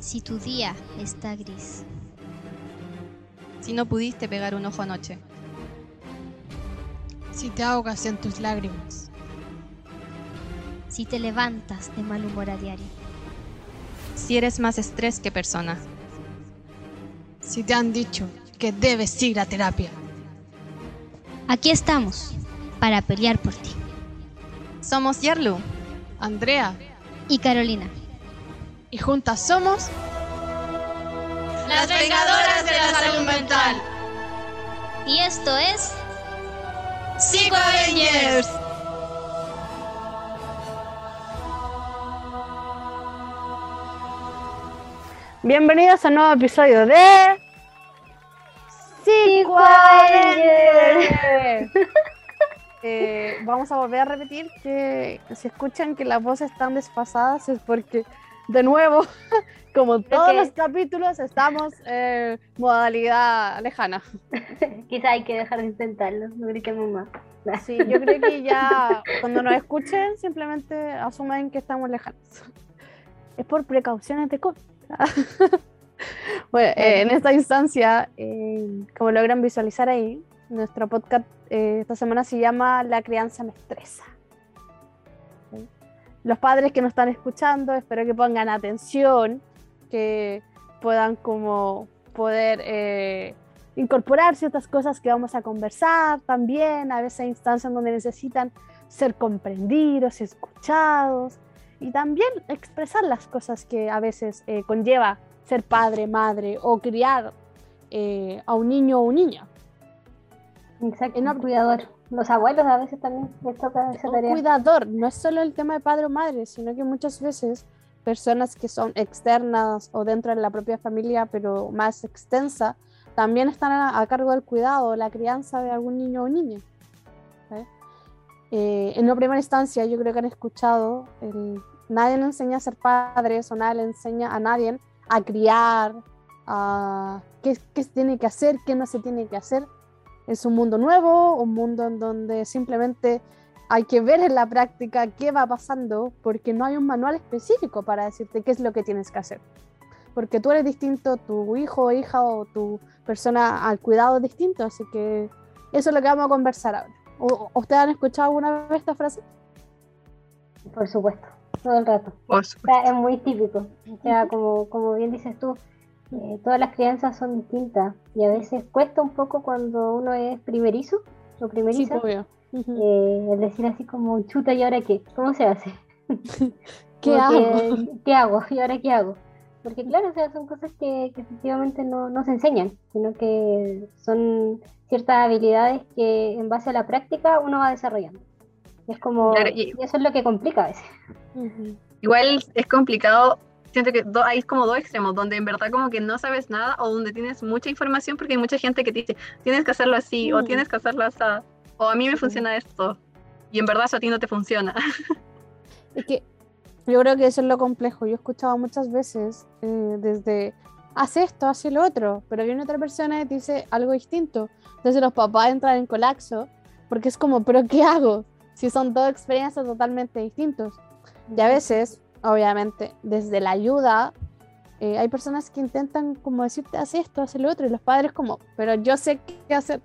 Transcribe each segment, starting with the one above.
Si tu día está gris. Si no pudiste pegar un ojo anoche. Si te ahogas en tus lágrimas. Si te levantas de mal humor a diario. Si eres más estrés que persona. Si te han dicho que debes ir a terapia. Aquí estamos para pelear por ti. Somos Yarlu, Andrea Y Carolina. Y juntas somos las vengadoras de la salud mental. Y esto es Psico Avengers. Bienvenidos a un nuevo episodio de Psico Eh, vamos a volver a repetir que si escuchan que las voces están desfasadas es porque, de nuevo, como todos los capítulos, estamos en modalidad lejana. Quizá hay que dejar de intentarlo, no gritemos más. Sí, yo creo que ya cuando nos escuchen simplemente asumen que estamos lejanos. Es por precauciones de COVID. bueno, eh, en esta instancia, eh, como logran visualizar ahí, nuestro podcast eh, esta semana se llama La crianza me estresa. ¿Sí? Los padres que nos están escuchando, espero que pongan atención, que puedan como poder eh, incorporar ciertas cosas que vamos a conversar también. A veces hay instancias donde necesitan ser comprendidos, escuchados y también expresar las cosas que a veces eh, conlleva ser padre, madre o criar eh, a un niño o niña. Exacto, un cuidador. Los abuelos a veces también les toca esa Un tarea. cuidador, no es solo el tema de padre o madre, sino que muchas veces personas que son externas o dentro de la propia familia, pero más extensa, también están a, a cargo del cuidado, la crianza de algún niño o niña. ¿sí? Eh, en una primera instancia, yo creo que han escuchado, el, nadie le enseña a ser padres o nadie le enseña a nadie a criar, a qué, qué se tiene que hacer, qué no se tiene que hacer. Es un mundo nuevo, un mundo en donde simplemente hay que ver en la práctica qué va pasando, porque no hay un manual específico para decirte qué es lo que tienes que hacer. Porque tú eres distinto, tu hijo o hija o tu persona al cuidado es distinto, así que eso es lo que vamos a conversar ahora. ¿O- o ¿Ustedes han escuchado alguna vez esta frase? Por supuesto, todo el rato. O sea, es muy típico. O sea, como, como bien dices tú, eh, todas las crianzas son distintas y a veces cuesta un poco cuando uno es primerizo o primeriza. obvio. Ujú. eh, el decir así como chuta y ahora qué, ¿cómo se hace? ¿Qué hago? que, ¿Qué hago? ¿Y ahora qué hago? Porque claro, o sea, son cosas que, que efectivamente no, no se enseñan, sino que son ciertas habilidades que en base a la práctica uno va desarrollando. Es como, Claro, y- y eso es lo que complica a veces. Igual es complicado. Siento que do- hay como dos extremos, donde en verdad como que no sabes nada o donde tienes mucha información porque hay mucha gente que te dice, tienes que hacerlo así o Mm. tienes que hacerlo así, o a mí me funciona esto y en verdad eso a ti no te funciona. Es que yo creo que eso es lo complejo. Yo he escuchado muchas veces eh, desde haz esto, haz lo otro, pero viene otra persona y te dice algo distinto. Entonces los papás entran en colapso porque es como, ¿pero qué hago? Si son dos experiencias totalmente distintas. Y a veces, obviamente, desde la ayuda, eh, hay personas que intentan como decirte, haz esto, haz lo otro, y los padres como, pero yo sé qué hacer.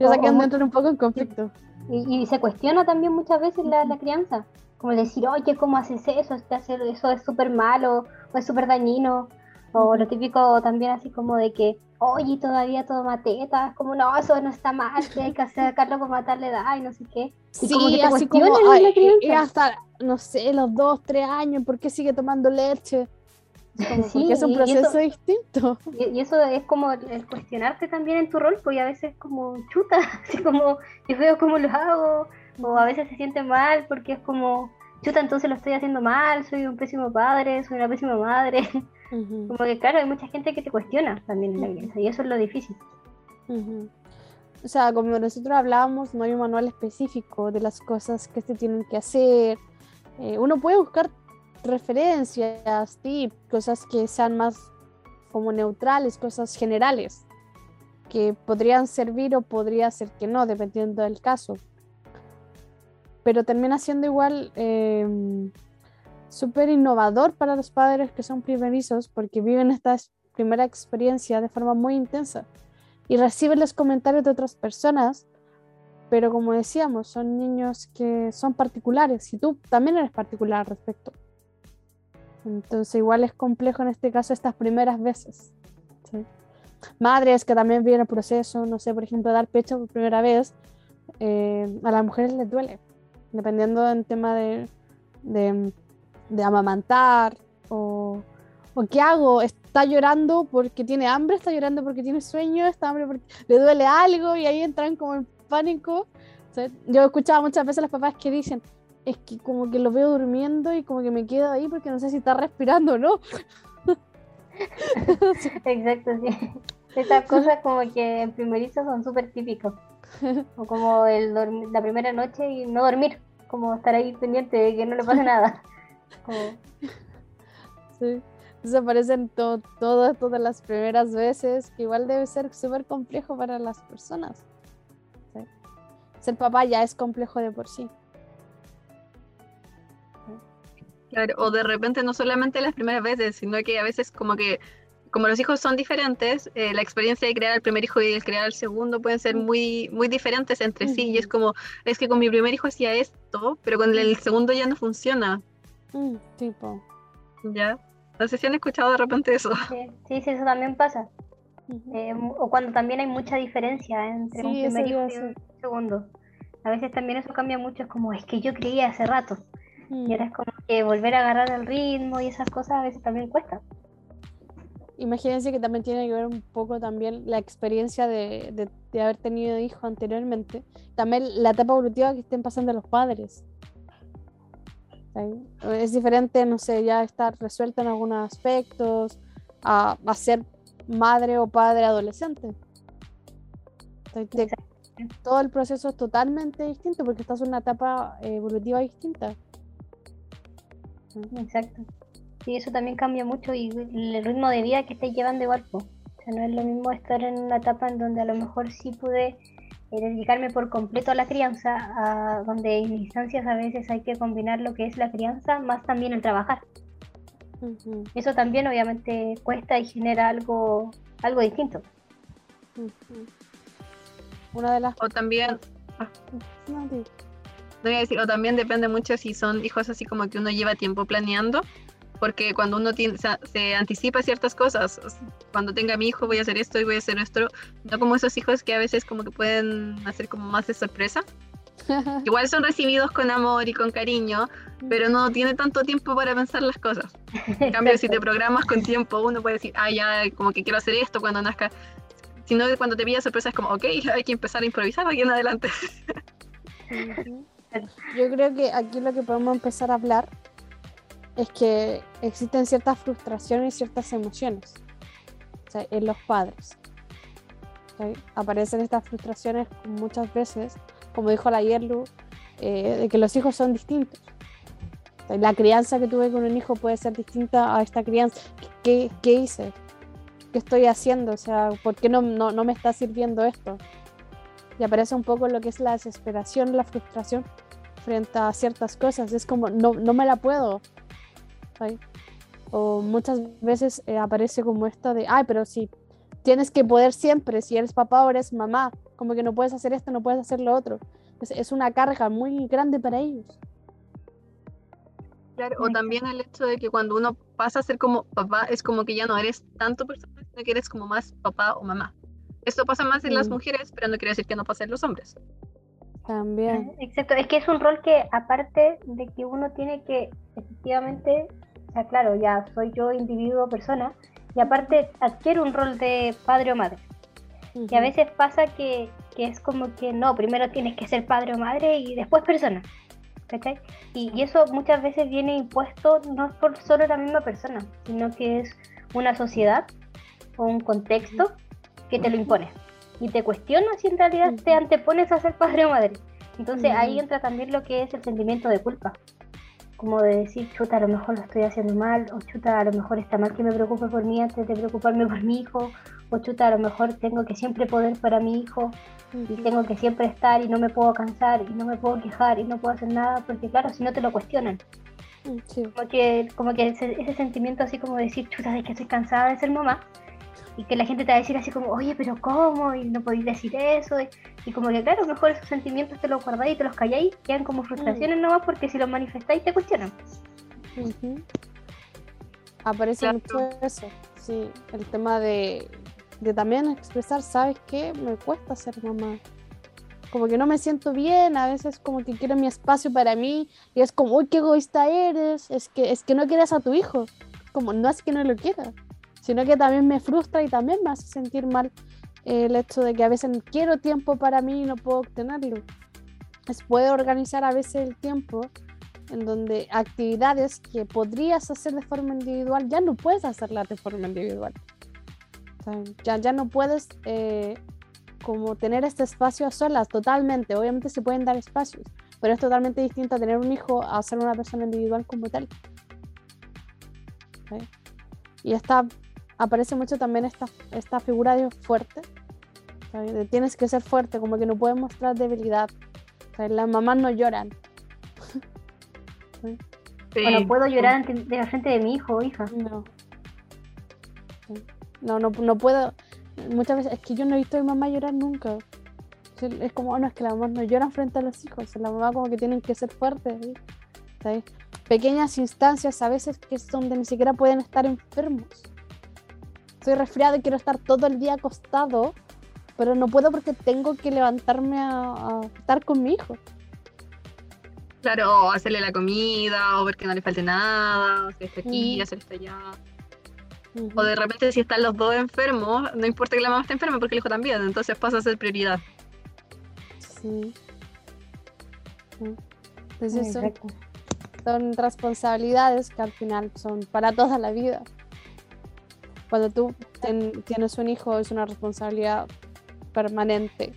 Yo sé que entran un poco en conflicto. y, y se cuestiona también muchas veces la, la crianza, como decir, oye, ¿cómo haces eso? Este hacer eso es súper malo o es súper dañino. O lo típico también así como de que, oye, todavía toma tetas, como no, eso no está mal, que hay que sacarlo como a tal edad y no sé qué. Y como que te así como, ay, y- hasta, no sé, los dos, tres años, ¿por qué sigue tomando leche? Como, Sí, porque es un y proceso eso- distinto. Y, y eso es como el cuestionarte también en tu rol, y a veces como chuta, así como yo veo cómo lo hago, o a veces se siente mal porque es como chuta, entonces lo estoy haciendo mal, soy un pésimo padre, soy una pésima madre. Como que claro, hay mucha gente que te cuestiona también en la crianza y eso es lo difícil. O sea, como nosotros hablábamos, no hay un manual específico de las cosas que se tienen que hacer. Eh, uno puede buscar referencias, tips, cosas que sean más como neutrales, cosas generales, que podrían servir o podría ser que no, dependiendo del caso. Pero termina siendo igual eh, súper innovador para los padres que son primerizos porque viven esta es- primera experiencia de forma muy intensa y reciben los comentarios de otras personas, pero como decíamos, son niños que son particulares y tú también eres particular al respecto. Entonces igual es complejo en este caso estas primeras veces. ¿sí? Madres que también viven el proceso, no sé, por ejemplo, dar pecho por primera vez, eh, a las mujeres les duele, dependiendo del tema de, de, amamantar o, o qué hago, está llorando porque tiene hambre, está llorando porque tiene sueño, está hambre porque le duele algo y ahí entran como en pánico. Yo he escuchado muchas veces a los papás que dicen, es que como que lo veo durmiendo y como que me quedo ahí porque no sé si está respirando o no. Exacto, sí. Estas cosas como que en primerizo son súper típicos. O como el dormi- la primera noche y no dormir, como estar ahí pendiente de que no le pase nada. Como, Sí. Entonces aparecen to- todo esto de las primeras veces, que igual debe ser súper complejo para las personas. ¿sí? Ser papá ya es complejo de por sí. Claro, o de repente no solamente las primeras veces, sino que a veces como que, como los hijos son diferentes, eh, la experiencia de crear al primer hijo y el crear al segundo pueden ser muy, muy diferentes entre sí. Y es como, es que con mi primer hijo hacía esto, pero con el segundo ya no funciona, Mm, tipo. ¿ya? No sé si han escuchado de repente eso. sí, sí, sí, eso también pasa. Eh, o cuando también hay mucha diferencia entre un Sí, primer hijo y un segundo. A veces también eso cambia mucho, es como, es que yo creía hace rato. Mm. Y ahora es como que volver a agarrar el ritmo y esas cosas a veces también cuesta. Imagínense que también tiene que ver un poco también la experiencia de, de- de haber tenido hijos anteriormente. También la etapa evolutiva que estén pasando los padres. ¿sí? Es diferente, no sé, ya estar resuelto en algunos aspectos, a, a ser madre o padre adolescente. todo el proceso es totalmente distinto porque estás en una etapa eh, evolutiva distinta. Exacto. Sí, eso también cambia mucho y el ritmo de vida que estáis llevando igual. O sea, no es lo mismo estar en una etapa en donde a lo mejor sí pude eh, dedicarme por completo a la crianza, a donde en instancias a veces hay que combinar lo que es la crianza más también el trabajar. Eso también obviamente cuesta y genera algo, algo distinto. Una de las... O también, no, di. no voy a decir, o también depende mucho si son hijos así como que uno lleva tiempo planeando, porque cuando uno tiene, se, se anticipa ciertas cosas, cuando tenga mi hijo voy a hacer esto y voy a hacer esto, no como esos hijos que a veces como que pueden hacer como más de sorpresa. Igual son recibidos con amor y con cariño, pero no tiene tanto tiempo para pensar las cosas. En cambio, si te programas con tiempo, uno puede decir, ah, ya, como que quiero hacer esto cuando nazca. Si no, cuando te pilla sorpresa es como, ok, hay que empezar a improvisar aquí en adelante. Yo creo que aquí lo que podemos empezar a hablar es que existen ciertas frustraciones y ciertas emociones o en los padres. Aparecen estas frustraciones muchas veces, como dijo la Yerlu, eh, de que los hijos son distintos. La crianza que tuve con un hijo puede ser distinta a esta crianza. ¿Qué, qué hice? ¿Qué estoy haciendo? O sea, ¿por qué no, no, no me está sirviendo esto? y aparece un poco lo que es la desesperación, la frustración frente a ciertas cosas. Es como, no, no me la puedo. O muchas veces eh, aparece como esto de, ay, pero si tienes que poder siempre, si eres papá o eres mamá, como que no puedes hacer esto, no puedes hacer lo otro. Es, es una carga muy grande para ellos. Claro, o también el hecho de que cuando uno pasa a ser como papá, es como que ya no eres tanto persona, sino que eres como más papá o mamá. Esto pasa más en las mujeres, pero no quiere decir que no pase en los hombres. También. Exacto, es que es un rol que aparte de que uno tiene que efectivamente, o sea, claro, ya soy yo individuo, persona, y aparte adquiere un rol de padre o madre. Y a veces pasa que, que es como que no, primero tienes que ser padre o madre y después persona. ¿Cachai? Y, y eso muchas veces viene impuesto no por solo la misma persona, sino que es una sociedad o un contexto que te lo impone. Y te cuestiona si en realidad te antepones a ser padre o madre. Entonces ahí Ujú. entra también lo que es el sentimiento de culpa. Como de decir, chuta, a lo mejor lo estoy haciendo mal, o chuta, a lo mejor está mal que me preocupe por mí antes de preocuparme por mi hijo, o chuta, a lo mejor tengo que siempre poder para mi hijo, y tengo que siempre estar y no me puedo cansar y no me puedo quejar y no puedo hacer nada porque claro, si no te lo cuestionan. Mm, Sí. Como que, como que ese, ese sentimiento así como de decir, chuta, es que estoy cansada de ser mamá. Y que la gente te va a decir así como, oye, pero ¿cómo? Y no podéis decir eso. Y, y como que, claro, mejor esos sentimientos te los guardáis y te los calláis, quedan como frustraciones nomás porque si los manifestáis te cuestionan. Aparece Claro. mucho eso, sí, el tema de, de también expresar, ¿sabes qué? Me cuesta ser mamá. Como que no me siento bien, a veces como que quiero mi espacio para mí y es como, uy, qué egoísta eres, es que, es que no quieres a tu hijo. Como no es que no lo quiera, sino que también me frustra y también me hace sentir mal eh, el hecho de que a veces quiero tiempo para mí y no puedo obtenerlo. Es puede organizar a veces el tiempo en donde actividades que podrías hacer de forma individual ya no puedes hacerlas de forma individual. O sea, ya, ya no puedes eh, como tener este espacio a solas totalmente. Obviamente se pueden dar espacios, pero es totalmente distinto a tener un hijo a ser una persona individual como tal. ¿Sí? Y esta aparece mucho también esta, esta figura de fuerte. tienes que ser fuerte, como que no puedes mostrar debilidad. Las mamás no lloran. Sí. Bueno, puedo llorar ante, de la frente de mi hijo o hija. No. No, no, no puedo. Muchas veces, es que yo no he visto a mi mamá llorar nunca. Es como, no, es que las mamás no lloran frente a los hijos. Las mamás como que tienen que ser fuertes. Pequeñas instancias a veces que es donde ni siquiera pueden estar enfermos. Estoy resfriado y quiero estar todo el día acostado, pero no puedo porque tengo que levantarme a, a estar con mi hijo. Claro, o hacerle la comida, o ver que no le falte nada, o hacer esto aquí, Mm. hacer esto allá. O de repente si están los dos enfermos, no importa que la mamá esté enferma porque el hijo también, entonces pasa a ser prioridad. Sí. Sí. Entonces son, son responsabilidades que al final son para toda la vida. Cuando tú ten- tienes un hijo es una responsabilidad permanente,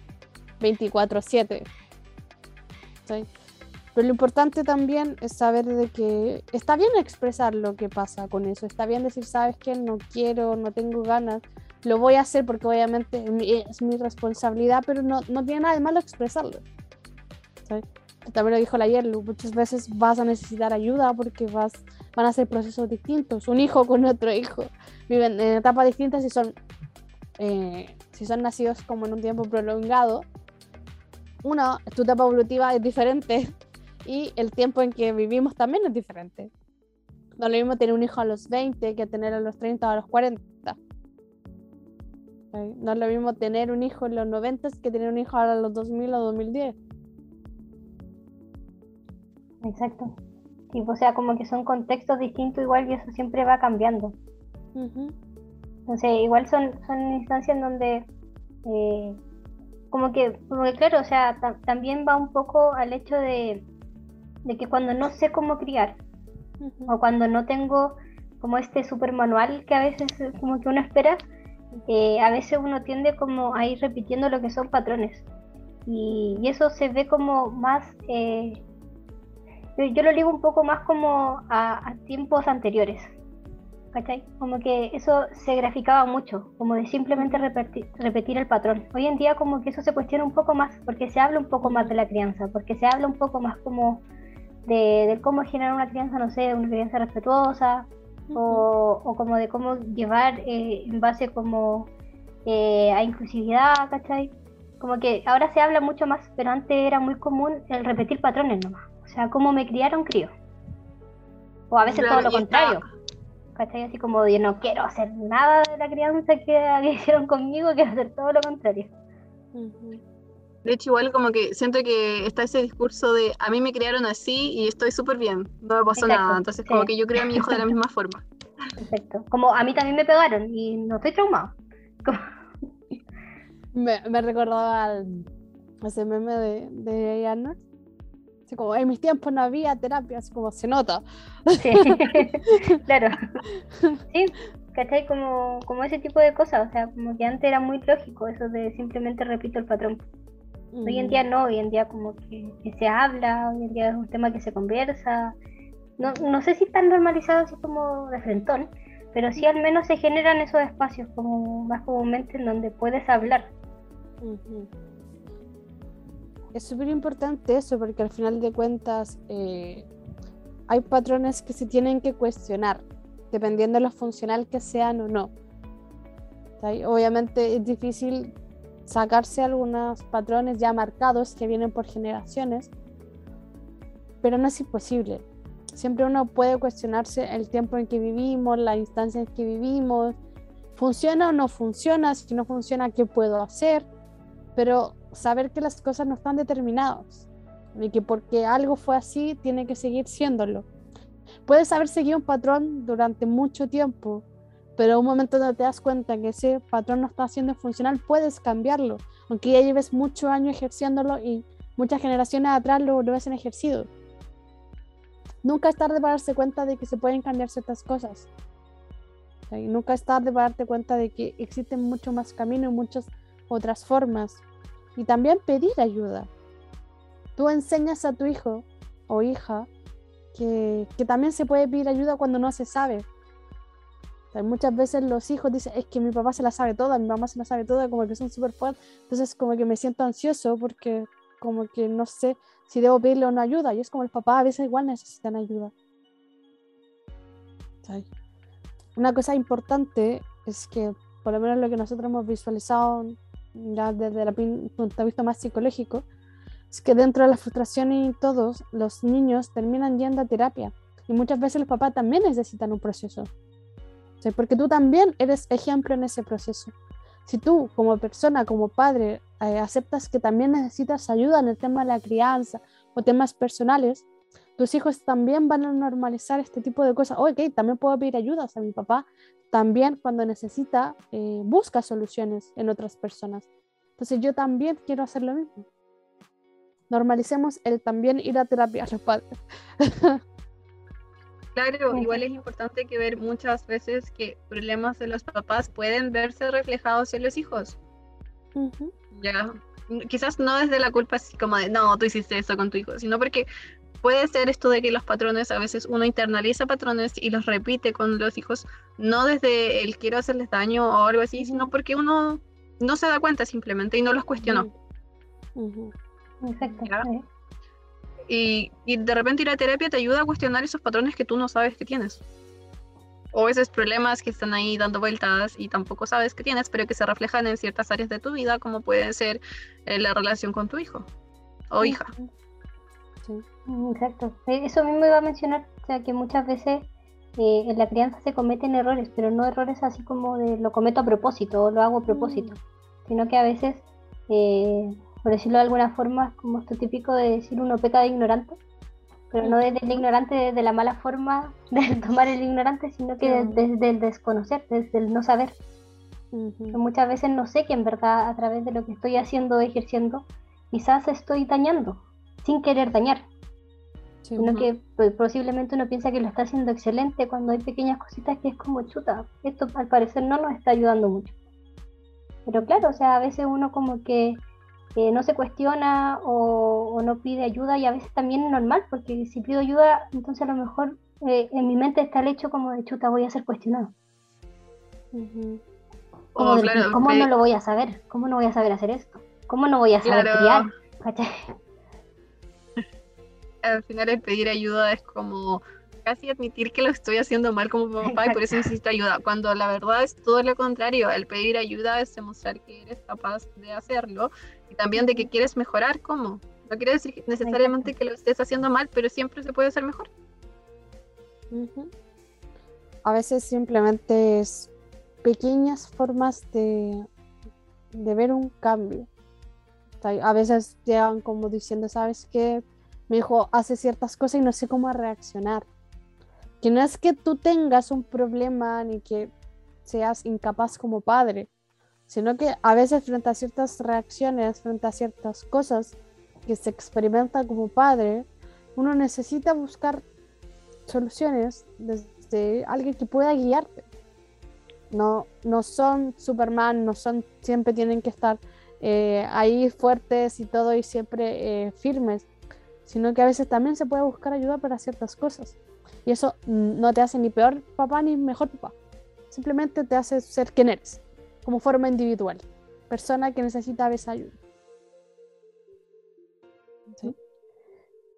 24/7. ¿sí? Pero lo importante también es saber de que está bien expresar lo que pasa con eso, está bien decir, sabes que no quiero, no tengo ganas, lo voy a hacer porque obviamente es mi- es mi responsabilidad, pero no, no tiene nada de malo expresarlo. ¿sí? También lo dijo la Yerlu, muchas veces vas a necesitar ayuda porque vas, van a ser procesos distintos. Un hijo con otro hijo viven en etapas distintas y son, eh, si son nacidos como en un tiempo prolongado. Uno, tu etapa evolutiva es diferente y el tiempo en que vivimos también es diferente. No lo mismo tener un hijo a los 20 que tener a los 30 o a los 40. ¿sí? No es lo mismo tener un hijo en los 90 que tener un hijo a los 2000 o 2010. Exacto. Sí, o sea, como que son contextos distintos igual y eso siempre va cambiando. Entonces, igual son, son instancias en donde, eh, como que, como que claro, o sea, ta- también va un poco al hecho de, de que cuando no sé cómo criar, o cuando no tengo como este super manual que a veces eh, como que uno espera, eh, a veces uno tiende como a ir repitiendo lo que son patrones. Y, y eso se ve como más, eh, yo, yo lo digo un poco más como a, a tiempos anteriores. ¿Cachai? Como que eso se graficaba mucho, como de simplemente repetir, repetir el patrón. Hoy en día como que eso se cuestiona un poco más, porque se habla un poco más de la crianza, porque se habla un poco más como de, de cómo generar una crianza, no sé, una crianza respetuosa, o, o como de cómo llevar eh, en base como eh, a inclusividad, ¿cachai? Como que ahora se habla mucho más, pero antes era muy común el repetir patrones nomás. O sea, cómo me criaron, crío. O a veces Claro, todo lo contrario. ¿Cachai? Así como yo no quiero hacer nada de la crianza que, que hicieron conmigo, quiero hacer todo lo contrario. De hecho, igual como que siento que está ese discurso de a mí me criaron así y estoy súper bien, no me pasó Exacto, nada. Entonces, como que yo creo a mi hijo de la misma forma. Perfecto. Como a mí también me pegaron y no estoy traumado. Como- Me, me recordaba al, ese meme de, de. Así como, en mis tiempos no había terapia, así como se nota. Sí, claro. Sí, ¿cachai? Como, como ese tipo de cosas. O sea, como que antes era muy lógico eso de simplemente repito el patrón. Hoy en día no, hoy en día como que, que se habla, hoy en día es un tema que se conversa. No, no sé si están normalizados así como de frentón, pero sí al menos se generan esos espacios como más comúnmente en donde puedes hablar. Es súper importante eso porque al final de cuentas, eh, hay patrones que se tienen que cuestionar, dependiendo de lo funcional que sean o no. ¿Cachai? Obviamente es difícil sacarse algunos patrones ya marcados que vienen por generaciones, pero no es imposible. Siempre uno puede cuestionarse el tiempo en que vivimos, la instancia en que vivimos, funciona o no funciona, si no funciona, ¿qué puedo hacer? Pero saber que las cosas no están determinadas y que porque algo fue así, tiene que seguir siéndolo. Puedes haber seguido un patrón durante mucho tiempo, pero un momento donde te das cuenta que ese patrón no está siendo funcional, puedes cambiarlo, aunque ya lleves muchos años ejerciéndolo y muchas generaciones atrás lo, lo en ejercido. Nunca es tarde para darse cuenta de que se pueden cambiar ciertas cosas. Y nunca es tarde para darte cuenta de que existen mucho más caminos y muchas otras formas. Y también pedir ayuda. Tú enseñas a tu hijo o hija que, que también se puede pedir ayuda cuando no se sabe. muchas veces los hijos dicen, es que mi papá se la sabe toda, mi mamá se la sabe toda, como que son súper fuertes. Entonces como que me siento ansioso porque como que no sé si debo pedirle o no ayuda. Y es como el papá a veces igual necesitan ayuda. Una cosa importante es que, por lo menos lo que nosotros hemos visualizado ya desde el punto de vista más psicológico, es que dentro de la frustración y todos, los niños terminan yendo a terapia. Y muchas veces los papás también necesitan un proceso. Porque tú también eres ejemplo en ese proceso. Si tú, como persona, como padre, eh, aceptas que también necesitas ayuda en el tema de la crianza o temas personales, tus hijos también van a normalizar este tipo de cosas. ok, también puedo pedir ayuda. a mi papá también cuando necesita eh, busca soluciones en otras personas. Entonces yo también quiero hacer lo mismo. Normalicemos el también ir a terapia a los padres. Claro, igual es importante que ver muchas veces que problemas de los papás pueden verse reflejados en los hijos. Ya, quizás no desde la culpa así como de, no, tú hiciste eso con tu hijo, sino porque puede ser esto de que los patrones, a veces uno internaliza patrones y los repite con los hijos, no desde el quiero hacerles daño o algo así, sino porque uno no se da cuenta simplemente y no los cuestionó. Y, y, de repente ir a terapia te ayuda a cuestionar esos patrones que tú no sabes que tienes. O esos problemas que están ahí dando vueltas y tampoco sabes que tienes, pero que se reflejan en ciertas áreas de tu vida, como puede ser eh, la relación con tu hijo o hija. Sí. Exacto. Eh, eso mismo iba a mencionar, o sea, que muchas veces eh, en la crianza se cometen errores, pero no errores así como de lo cometo a propósito o lo hago a propósito, mm. sino que a veces por decirlo de alguna forma, como esto típico de decir uno peca de ignorante, pero no desde el ignorante, desde la mala forma de tomar el ignorante, sino que desde, el desconocer, desde el no saber. Muchas veces no sé que en verdad a través de lo que estoy haciendo o ejerciendo, quizás estoy dañando, sin querer dañar. sino que pues, posiblemente uno piensa que lo está haciendo excelente cuando hay pequeñas cositas que es como chuta. Esto al parecer no nos está ayudando mucho. Pero claro, o sea, a veces uno como que no se cuestiona o, no pide ayuda y a veces también es normal, porque si pido ayuda, entonces a lo mejor eh, en mi mente está el hecho como de chuta, voy a ser cuestionado. Oh, ¿Cómo no lo voy a saber? ¿Cómo no voy a saber hacer esto? ¿Cómo no voy a saber criar? Al final el pedir ayuda es como casi admitir que lo estoy haciendo mal como papá y por eso necesito ayuda, cuando la verdad es todo lo contrario, el pedir ayuda es demostrar que eres capaz de hacerlo y también de que quieres mejorar cómo. No quiere decir necesariamente que lo estés haciendo mal, pero siempre se puede hacer mejor. A veces simplemente es pequeñas formas de, de ver un cambio. A veces llegan como diciendo, ¿sabes qué? Mi hijo hace ciertas cosas y no sé cómo reaccionar que no es que tú tengas un problema ni que seas incapaz como padre, sino que a veces frente a ciertas reacciones, frente a ciertas cosas que se experimentan como padre, uno necesita buscar soluciones desde alguien que pueda guiarte. No, no son Superman, no son, siempre tienen que estar eh, ahí fuertes y todo y siempre eh, firmes, sino que a veces también se puede buscar ayuda para ciertas cosas. Y eso no te hace ni peor papá ni mejor papá. Simplemente te hace ser quien eres, como forma individual. Persona que necesita esa ayuda.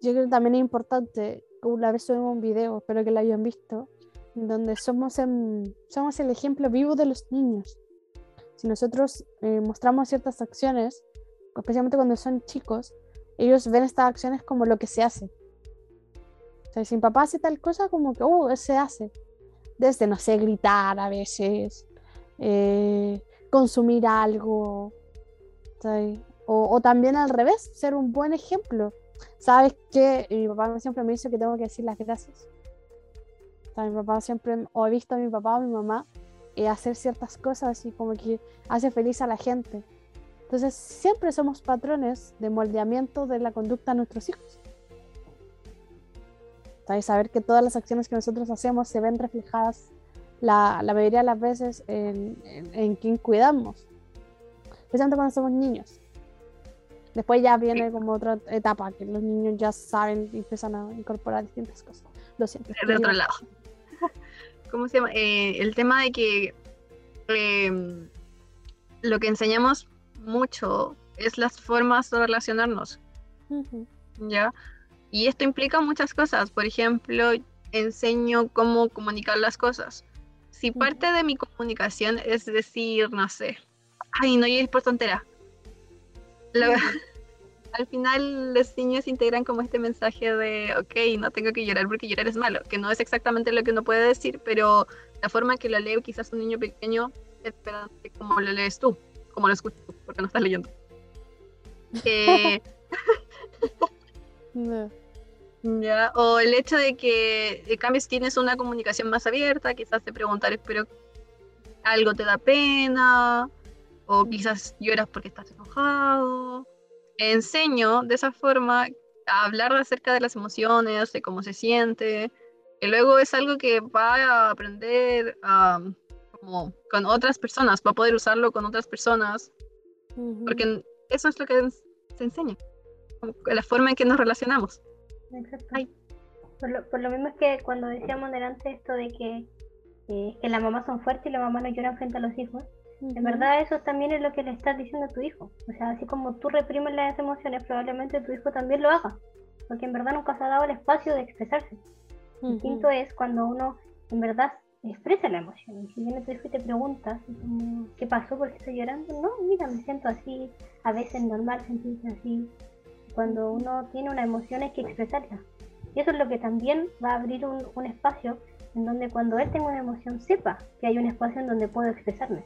Yo creo que también es importante una vez subimos un video, espero que lo hayan visto, donde somos, somos el ejemplo vivo de los niños. Si nosotros eh, mostramos ciertas acciones, especialmente cuando son chicos, ellos ven estas acciones como lo que se hace. O sea, si mi papá hace tal cosa, como que, uh, se hace. Desde, no sé, gritar a veces, eh, consumir algo. O, también al revés, ser un buen ejemplo. ¿Sabes qué? Mi papá siempre me dice que tengo que decir las gracias. O sea, mi papá siempre, o he visto a mi papá o mi mamá eh, hacer ciertas cosas y como que hace feliz a la gente. Entonces, siempre somos patrones de moldeamiento de la conducta de nuestros hijos. ¿Sabes? Saber que todas las acciones que nosotros hacemos se ven reflejadas la, la mayoría de las veces en, en, en quien cuidamos, especialmente cuando somos niños. Después ya viene como otra etapa, que los niños ya saben y empiezan a incorporar distintas cosas. Lo siento. de otro lado. ¿Cómo se llama? Eh, el tema de que eh, lo que enseñamos mucho es las formas de relacionarnos, ¿ya? Y esto implica muchas cosas. Por ejemplo, enseño cómo comunicar las cosas. Si parte de mi comunicación es decir, no sé, ay, no llegues por tontera. Al final los niños integran como este mensaje de, ok, no tengo que llorar porque llorar es malo, que no es exactamente lo que uno puede decir, pero la forma en que lo lee quizás un niño pequeño es diferente como lo lees tú, como lo escuchas tú, porque no estás leyendo. Eh, no. Ya, o el hecho de que en cambio si tienes una comunicación más abierta, quizás te preguntar, pero algo te da pena, o quizás lloras porque estás enojado. Enseño de esa forma a hablar acerca de las emociones, de cómo se siente, que luego es algo que va a aprender am, como con otras personas, va a poder usarlo con otras personas, porque eso es lo que se enseña, la forma en que nos relacionamos. Exacto. Ay. Por lo, por lo mismo es que cuando decíamos delante esto de que, eh, que las mamás son fuertes y las mamás no lloran frente a los hijos, en verdad eso también es lo que le estás diciendo a tu hijo. O sea, así como tú reprimes las emociones, probablemente tu hijo también lo haga. Porque en verdad nunca se ha dado el espacio de expresarse. Ujú. Distinto es cuando uno en verdad expresa la emoción. Y si viene tu hijo y te pregunta, ¿qué pasó? ¿Por qué estoy llorando? No, mira, me siento así. A veces es normal sentirse así. Cuando uno tiene una emoción hay que expresarla. Y eso es lo que también va a abrir un, un espacio en donde cuando él tenga una emoción sepa que hay un espacio en donde puedo expresarme.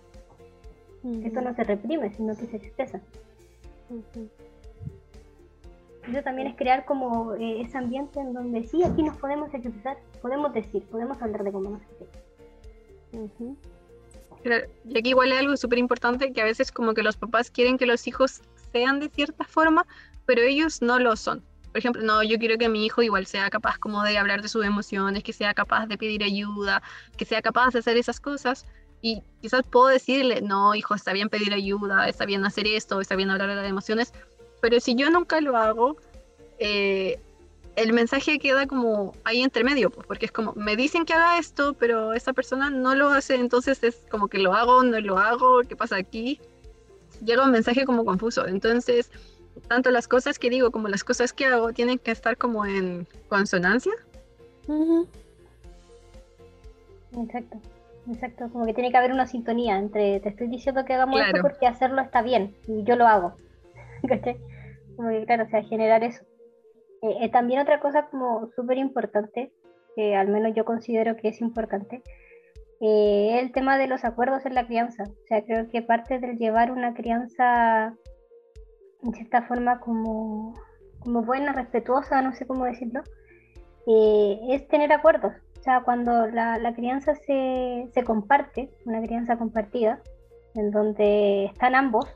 Esto no se reprime, sino que se expresa. Eso también es crear como eh, ese ambiente en donde sí, aquí nos podemos expresar, podemos decir, podemos hablar de cómo nos sentimos. Claro, Y aquí igual hay algo súper importante que a veces como que los papás quieren que los hijos sean de cierta forma, pero ellos no lo son. Por ejemplo, no, yo quiero que mi hijo igual sea capaz como de hablar de sus emociones, que sea capaz de pedir ayuda, que sea capaz de hacer esas cosas. Y quizás puedo decirle, no, hijo, está bien pedir ayuda, está bien hacer esto, está bien hablar de las emociones, pero si yo nunca lo hago, eh, el mensaje queda como ahí entre medio, pues, porque es como, me dicen que haga esto, pero esa persona no lo hace, entonces es como que lo hago, no lo hago, ¿qué pasa aquí? Llega un mensaje como confuso, entonces tanto las cosas que digo como las cosas que hago tienen que estar como en consonancia. Exacto, exacto. Como que tiene que haber una sintonía entre te estoy diciendo que hagamos Claro. esto porque hacerlo está bien y yo lo hago. ¿Cachai? Como que, claro, o sea, generar eso. Eh, eh, también otra cosa como súper importante, que al menos yo considero que es importante, eh, el tema de los acuerdos en la crianza. O sea, creo que parte del llevar una crianza en cierta forma como, como buena, respetuosa, no sé cómo decirlo, eh, es tener acuerdos. O sea, cuando la, la crianza se, se comparte, una crianza compartida, en donde están ambos,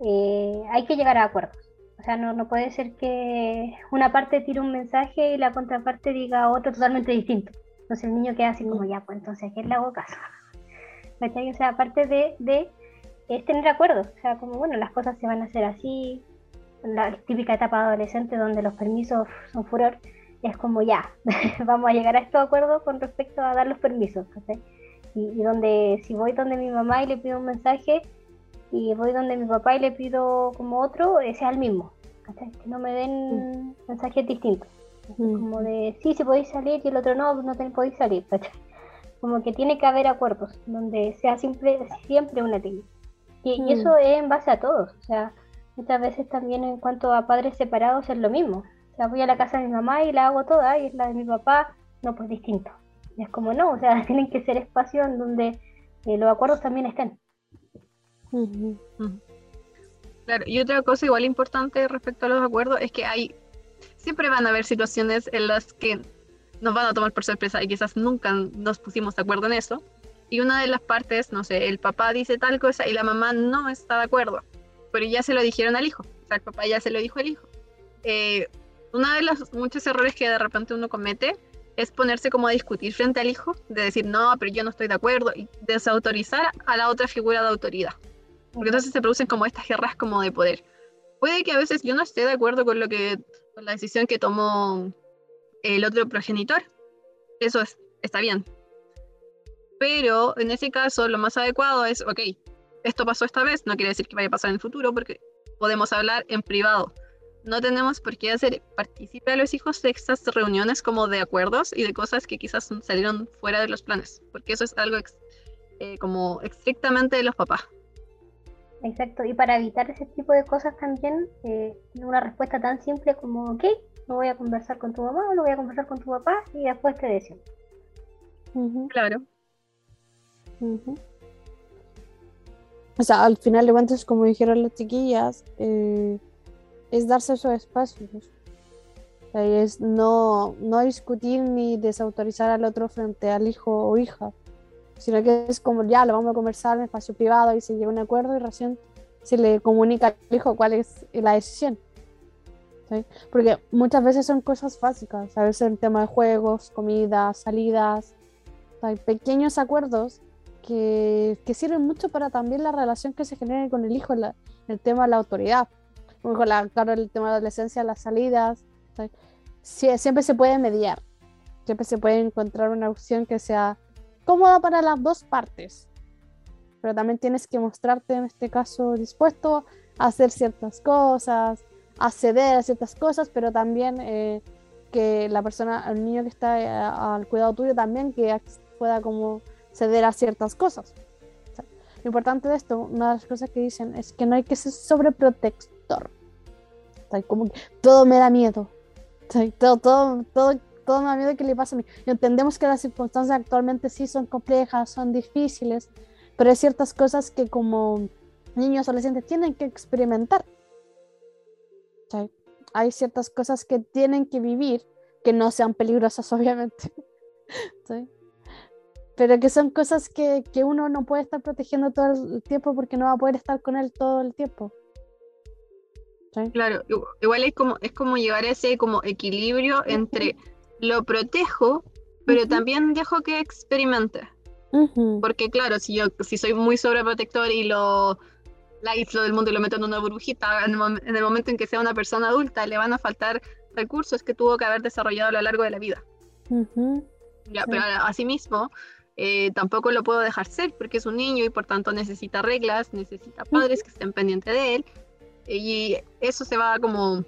hay que llegar a acuerdos. O sea, no, no puede ser que una parte tire un mensaje y la contraparte diga otro totalmente distinto. Entonces el niño queda así como, ya, pues entonces, ¿a quién le hago caso? ¿Cachai? O sea, aparte de, de es tener acuerdos. O sea, como, bueno, las cosas se van a hacer así. La típica etapa adolescente donde los permisos son furor, es como ya, vamos a llegar a estos acuerdos con respecto a dar los permisos. ¿cachai? Y, y donde si voy donde mi mamá y le pido un mensaje y voy donde mi papá y le pido como otro, eh, sea el mismo. ¿cachai? Que no me den mensajes distintos. Como de, sí, si podéis salir y el otro no, no te podéis salir. ¿cachai? Como que tiene que haber acuerdos donde sea siempre, siempre una ley. Y, y Mm. eso es en base a todos. O sea, muchas veces también en cuanto a padres separados es lo mismo. O sea, voy a la casa de mi mamá y la hago toda y es la de mi papá, no, pues distinto. Y es como no, o sea, tienen que ser espacios en donde eh, los acuerdos también estén. Claro, y otra cosa igual importante respecto a los acuerdos es que hay, siempre van a haber situaciones en las que nos van a tomar por sorpresa y quizás nunca nos pusimos de acuerdo en eso. Y una de las partes, no sé, el papá dice tal cosa y la mamá no está de acuerdo, pero ya se lo dijeron al hijo, o sea, el papá ya se lo dijo al hijo. Eh, uno de los muchos errores que de repente uno comete es ponerse como a discutir frente al hijo, de decir, no, pero yo no estoy de acuerdo, y desautorizar a la otra figura de autoridad. Porque entonces se producen como estas guerras como de poder. Puede que a veces yo no esté de acuerdo con lo que con la decisión que tomó el otro progenitor. Eso es, está bien. Pero en ese caso lo más adecuado es, ok, esto pasó esta vez, no quiere decir que vaya a pasar en el futuro porque podemos hablar en privado. No tenemos por qué hacer partícipe a los hijos de estas reuniones como de acuerdos y de cosas que quizás salieron fuera de los planes, porque eso es algo eh, como estrictamente de los papás. Exacto, y para evitar ese tipo de cosas también, eh, una respuesta tan simple como, ok, lo voy a conversar con tu mamá o lo voy a conversar con tu papá y después te decimos. Ujú. Claro. Ujú. O sea, al final de cuentas, como dijeron las chiquillas, eh, es darse esos espacios. O sea, y es no, no discutir ni desautorizar al otro frente al hijo o hija, sino que es como ya lo vamos a conversar en espacio privado y se llega a un acuerdo y recién se le comunica al hijo cuál es la decisión. ¿sí? Porque muchas veces son cosas básicas, a veces en tema de juegos, comidas, salidas, hay pequeños acuerdos que, que sirven mucho para también la relación que se genera con el hijo, la- el tema de la autoridad. Con la, claro, el tema de la adolescencia, las salidas. ¿sí? Sie- siempre se puede mediar, siempre se puede encontrar una opción que sea cómoda para las dos partes. Pero también tienes que mostrarte en este caso dispuesto a hacer ciertas cosas, a ceder a ciertas cosas, pero también eh, que la persona, el niño que está eh, al cuidado tuyo también que pueda como ceder a ciertas cosas. Lo importante de esto, una de las cosas que dicen es que no hay que ser sobreprotector. O como todo me da miedo. Todo, todo, todo, todo me da miedo que le pase a mí. Entendemos que las circunstancias actualmente sí son complejas, son difíciles, pero hay ciertas cosas que como niños adolescentes tienen que experimentar. Sea, hay ciertas cosas que tienen que vivir que no sean peligrosas, obviamente. ¿sí? Pero que son cosas que, que uno no puede estar protegiendo todo el tiempo porque no va a poder estar con él todo el tiempo. ¿sí? Claro, igu- igual es como, es como llevar ese como equilibrio entre lo protejo, pero también dejo que experimente. Porque claro, si yo si soy muy sobreprotector y lo la aíslo del mundo y lo meto en una burbujita, en el, mom- en el momento en que sea una persona adulta, le van a faltar recursos que tuvo que haber desarrollado a lo largo de la vida. ujú, Ya, Sí. Pero asimismo, eh, tampoco lo puedo dejar ser porque es un niño y por tanto necesita reglas, necesita padres que estén pendientes de él. Y eso se va como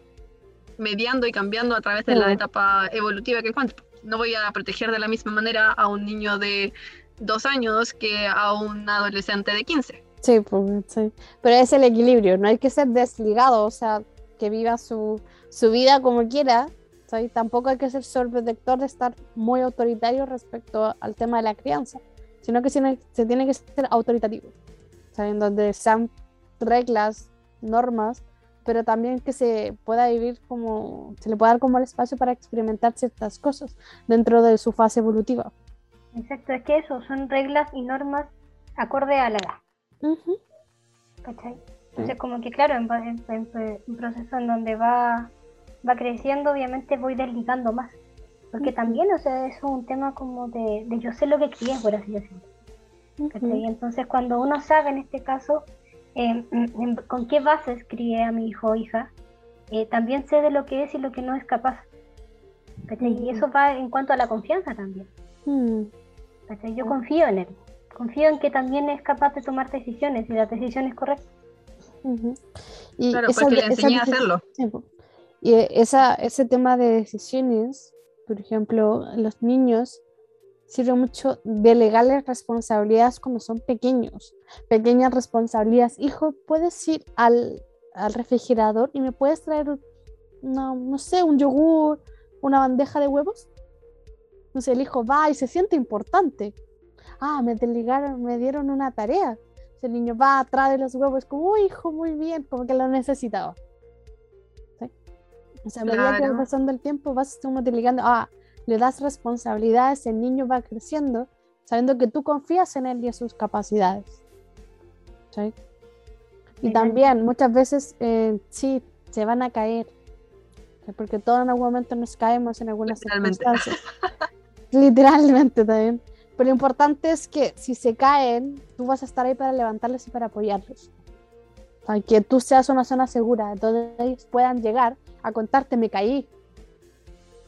mediando y cambiando a través de la etapa evolutiva que encuentre. No voy a proteger de la misma manera a un niño de dos años que a un adolescente de 15. Sí, pues, sí. Pero es el equilibrio, no hay que ser desligado, o sea, que viva su, su vida como quiera. ¿sí? Tampoco hay que ser sobreprotector de estar muy autoritario respecto al tema de la crianza, sino que se, se tiene que ser autoritativo, ¿sí? en donde sean reglas, normas, pero también que se pueda vivir como, se le pueda dar como el espacio para experimentar ciertas cosas dentro de su fase evolutiva. Exacto, es que eso son reglas y normas acorde a la edad. Ujú, ¿cachai? Entonces, como que claro, en, en- en- un proceso en donde va, va creciendo, obviamente voy desligando más. Porque también, o sea, eso es un tema como de, de yo sé lo que crié, por así decirlo. ¿cachai? Entonces, cuando uno sabe en este caso eh, mm, en- con qué bases crié a mi hijo o hija, eh, también sé de lo que es y lo que no es capaz. ¿cachai? Y Mm. eso va en cuanto a la confianza también. mm, ¿cachai? Yo confío en él. Confío en que también es capaz de tomar decisiones y las decisiones correctas. ujú. Y Claro, porque le enseñé a hacerlo. Y esa, ese tema de decisiones, por ejemplo, los niños sirve mucho delegarles responsabilidades cuando son pequeños, pequeñas responsabilidades. Hijo, ¿puedes ir al, al refrigerador y me puedes traer, no, no sé, un yogur, una bandeja de huevos? Entonces el hijo va y se siente importante. Ah, me delegaron, me dieron una tarea. El niño va atrás de los huevos, como, uy, hijo, muy bien, como que lo necesitaba. ¿Sí? O sea, a medida que Claro. va pasando el tiempo, vas como delegando, ah, le das responsabilidades, el niño va creciendo, sabiendo que tú confías en él y en sus capacidades. ¿Sí? Y también muchas veces eh, sí, se van a caer, ¿sí? porque todos en algún momento nos caemos en algunas Literalmente. circunstancias. Literalmente también. Pero lo importante es que si se caen, tú vas a estar ahí para levantarlos y para apoyarlos. O sea, que tú seas una zona segura, donde ellos puedan llegar a contarte, me caí.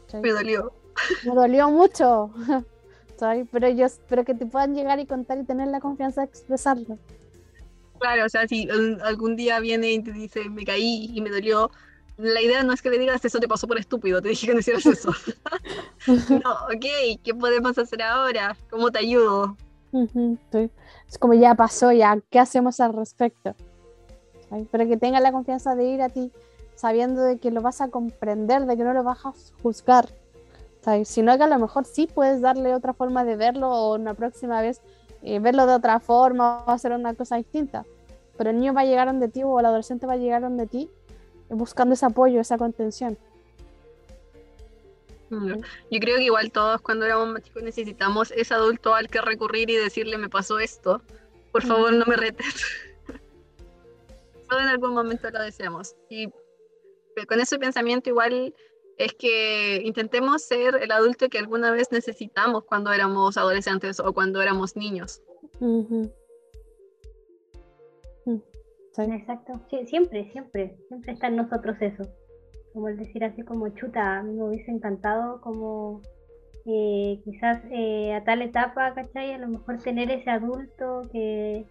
¿Sí? Me dolió. me dolió mucho. ¿sabes? Pero ellos, pero que te puedan llegar y contar y tener la confianza de expresarlo. Claro, o sea, si algún día viene y te dice, me caí y me dolió, la idea no es que le digas, eso te pasó por estúpido, te dije que no hicieras eso. no, ok, ¿qué podemos hacer ahora? ¿Cómo te ayudo? Sí. Es como ya pasó, ya, ¿qué hacemos al respecto? ¿Sabes? Pero que tenga la confianza de ir a ti sabiendo de que lo vas a comprender, de que no lo vas a juzgar. ¿Sabes? Sino que a lo mejor sí puedes darle otra forma de verlo o una próxima vez eh, verlo de otra forma o hacer una cosa distinta. Pero el niño va a llegar donde ti o el adolescente va a llegar donde ti eh, buscando ese apoyo, esa contención. Yo creo que igual todos cuando éramos más chicos necesitamos ese adulto al que recurrir y decirle, me pasó esto, por favor no me retes. Todos en algún momento lo deseamos. Y con ese pensamiento igual es que intentemos ser el adulto que alguna vez necesitamos cuando éramos adolescentes o cuando éramos niños. Mm, sí. Exacto, Sí, siempre, siempre, siempre está en nosotros eso. Como el decir así como chuta, a mí me hubiese encantado como eh, quizás eh, a tal etapa, ¿cachai? A lo mejor tener ese adulto que,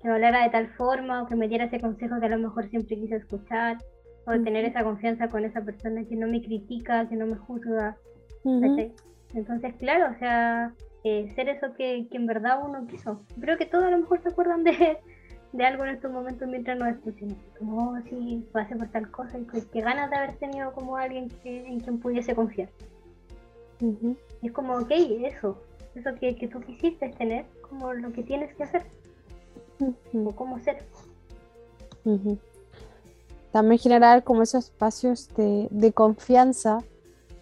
que me hablara de tal forma o que me diera ese consejo que a lo mejor siempre quise escuchar o de tener esa confianza con esa persona que no me critica, que no me juzga. Entonces, claro, o sea, eh, ser eso que, que en verdad uno quiso. Creo que todos a lo mejor se acuerdan de, de algo en estos momentos mientras nos escuchan. Como, oh, sí, pasé por tal cosa y que, que ganas de haber tenido como alguien que, en quien pudiese confiar. Y es como, ok, eso, eso que, que tú quisiste tener, como lo que tienes que hacer, o cómo ser. También generar como esos espacios de, de confianza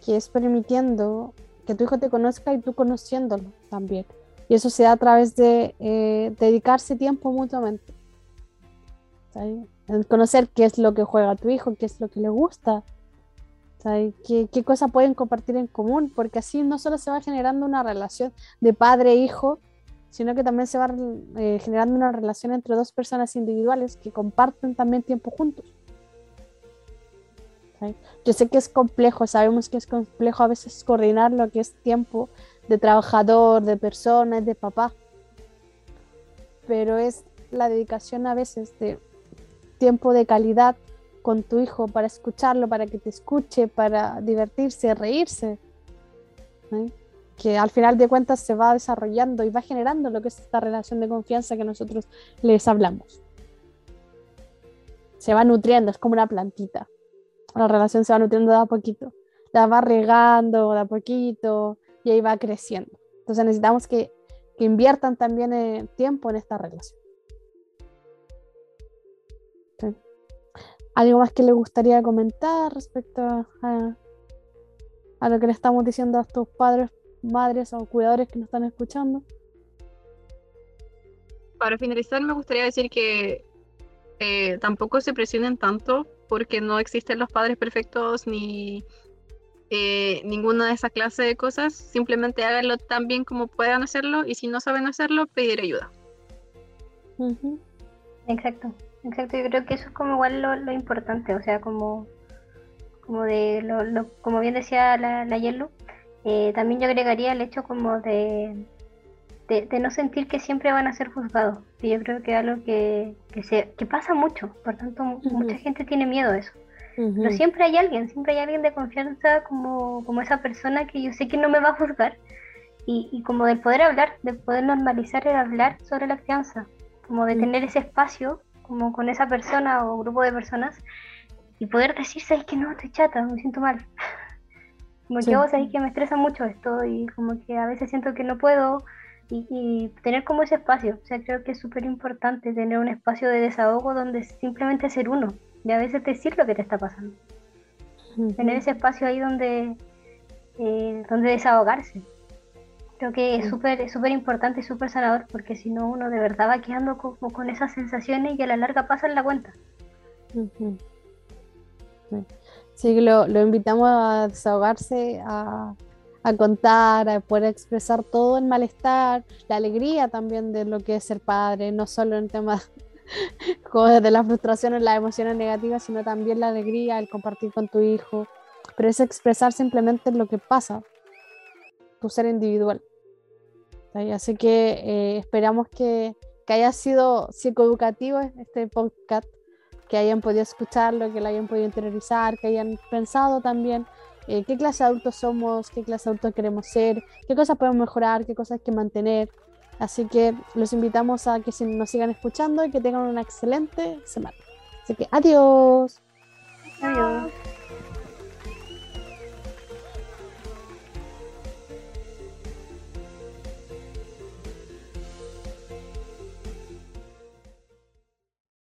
que es permitiendo que tu hijo te conozca y tú conociéndolo también. Y eso se da a través de eh, dedicarse tiempo mutuamente. conocer qué es lo que juega tu hijo, qué es lo que le gusta. ¿Qué, qué cosas pueden compartir en común, porque así no solo se va generando una relación de padre-hijo, sino que también se va eh, generando una relación entre dos personas individuales que comparten también tiempo juntos. Yo sé que es complejo, sabemos que es complejo a veces coordinar lo que es tiempo de trabajador, de persona, de papá, pero es la dedicación a veces de tiempo de calidad con tu hijo para escucharlo, para que te escuche, para divertirse, reírse. que al final de cuentas se va desarrollando y va generando lo que es esta relación de confianza que nosotros les hablamos. Se va nutriendo, es como una plantita. La relación se va nutriendo de a poquito. La va regando de a poquito y ahí va creciendo. Entonces necesitamos que, que inviertan también eh, tiempo en esta relación. ¿Algo más que le gustaría comentar respecto a lo que le estamos diciendo a estos padres madres o cuidadores que nos están escuchando. Para finalizar, me gustaría decir que eh, tampoco se presionen tanto porque no existen los padres perfectos ni eh, ninguna de esa clase de cosas. Simplemente háganlo tan bien como puedan hacerlo y si no saben hacerlo, pedir ayuda. Exacto, exacto. Yo creo que eso es como igual lo, lo importante, o sea, como, como de lo, lo, como bien decía la, la Yellow, eh, también yo agregaría el hecho como de, de, de, no sentir que siempre van a ser juzgados. Y yo creo que es algo que, que, se, que pasa mucho, por tanto uh -huh. mucha gente tiene miedo a eso. Pero siempre hay alguien, siempre hay alguien de confianza como, como esa persona que yo sé que no me va a juzgar. Y, y como de poder hablar, de poder normalizar el hablar sobre la crianza, como de Mm. tener ese espacio como con esa persona o grupo de personas y poder decir, sabes que no, estoy chata, me siento mal. Como Sí. que vos sabés que me estresa mucho esto y como que a veces siento que no puedo y, y tener como ese espacio. O sea, creo que es súper importante tener un espacio de desahogo donde simplemente ser uno y a veces decir lo que te está pasando. Tener ese espacio ahí donde, eh, donde desahogarse. Creo que es súper es súper importante y súper sanador porque si no uno de verdad va quedando como con esas sensaciones y a la larga pasan la cuenta. Sí. Lo, lo invitamos a desahogarse, a, a contar, a poder expresar todo el malestar, la alegría también de lo que es ser padre, no solo en temas de las frustraciones, las emociones negativas, sino también la alegría, el compartir con tu hijo, pero es expresar simplemente lo que pasa, tu ser individual. ¿sí? Así que eh, esperamos que, que haya sido psicoeducativo este podcast que hayan podido escucharlo, que lo hayan podido interiorizar, que hayan pensado también eh, qué clase de adultos somos, qué clase de adultos queremos ser, qué cosas podemos mejorar, qué cosas hay que mantener. Así que los invitamos a que nos sigan escuchando y que tengan una excelente semana. Así que adiós. Adiós.